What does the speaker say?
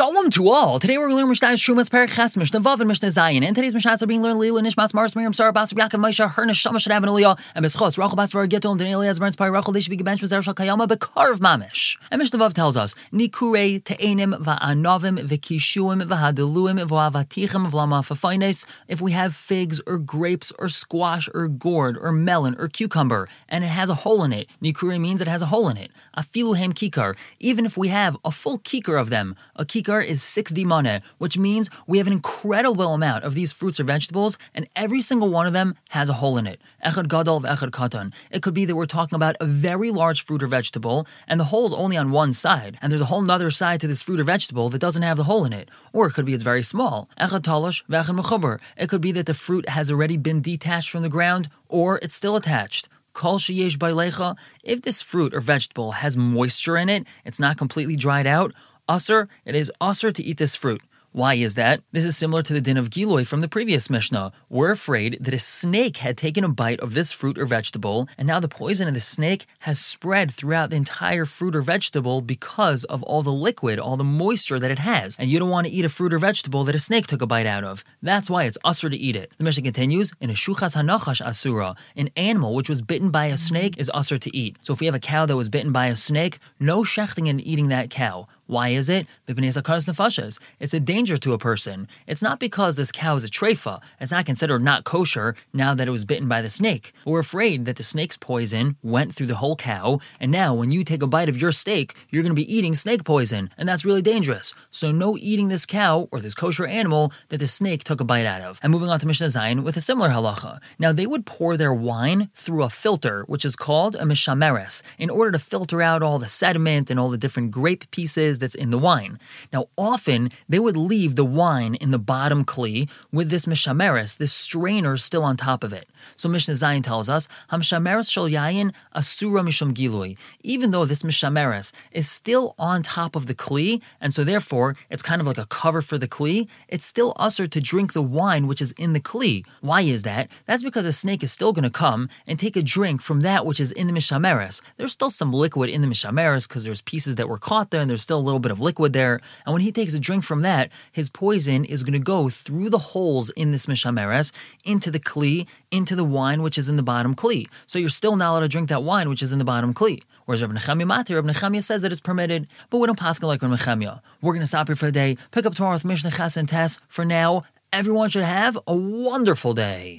Shalom to all. Today we're going learning Mishnah's Shumas Perek Ches Mishnah Vav and Mishnah Zayin. And today's Mishnahs are being learned L'ilui Nishmas Mars Miriam Sarah Bas Yaakov Moshe Her Neshama should have and Beschos Rachel Bas Var Gittel and Daniel Elias Burns Pai Rachel They should be gebenched with Zershal Kayama Bekarv Mamish. And Mishnah Vav tells us Nikure Te'enim Va'anovim V'kishuim V'hadeluim V'avatichim V'lama Fafines. If we have figs or grapes or squash or gourd or melon or cucumber and it has a hole in it, Nikure means it has a hole in it. Afiluhem Kikar. Even if we have a full kikar of them, a kikar is 60 mana, which means we have an incredible amount of these fruits or vegetables, and every single one of them has a hole in it. Echad gadol echad katan. It could be that we're talking about a very large fruit or vegetable, and the hole's only on one side, and there's a whole nother side to this fruit or vegetable that doesn't have the hole in it. Or it could be it's very small. Echad talosh v'echad mechuber. It could be that the fruit has already been detached from the ground, or it's still attached. Kol sheyesh bailecha, if this fruit or vegetable has moisture in it, it's not completely dried out, usser, it is usser to eat this fruit. Why is that? This is similar to the din of Giloi from the previous Mishnah. We're afraid that a snake had taken a bite of this fruit or vegetable, and now the poison of the snake has spread throughout the entire fruit or vegetable because of all the liquid, all the moisture that it has. And you don't want to eat a fruit or vegetable that a snake took a bite out of. That's why it's usser to eat it. The Mishnah continues, in a shuchas hanachash asura, an animal which was bitten by a snake is usser to eat. So if we have a cow that was bitten by a snake, no shechting and eating that cow. Why is it? It's a danger to a person. It's not because this cow is a treifa. It's not considered not kosher now that it was bitten by the snake. We're afraid that the snake's poison went through the whole cow, and now when you take a bite of your steak, you're going to be eating snake poison, and that's really dangerous. So no eating this cow or this kosher animal that the snake took a bite out of. And moving on to Mishnah Zayin with a similar halacha. Now they would pour their wine through a filter, which is called a mishameres, in order to filter out all the sediment and all the different grape pieces that's in the wine. Now, often they would leave the wine in the bottom kli with this mishameres, this strainer still on top of it. So Mishnah Zayin tells us, Hamshameres shel yayin asura mishum gilui. Even though this mishameres is still on top of the kli, and so therefore it's kind of like a cover for the kli, it's still usser to drink the wine which is in the kli. Why is that? That's because a snake is still going to come and take a drink from that which is in the mishameres. There's still some liquid in the mishameres because there's pieces that were caught there and there's still little bit of liquid there. And when he takes a drink from that, his poison is going to go through the holes in this mishameres into the kli, into the wine which is in the bottom kli. So you're still not allowed to drink that wine which is in the bottom kli. Whereas Rabbi Nechemia Matir, Rabbi Nechemia says that it's permitted, but we don't pass like Rabbi Nechemia. We're going to stop here for the day. Pick up tomorrow with Mishnah Ches and Tess. For now, everyone should have a wonderful day.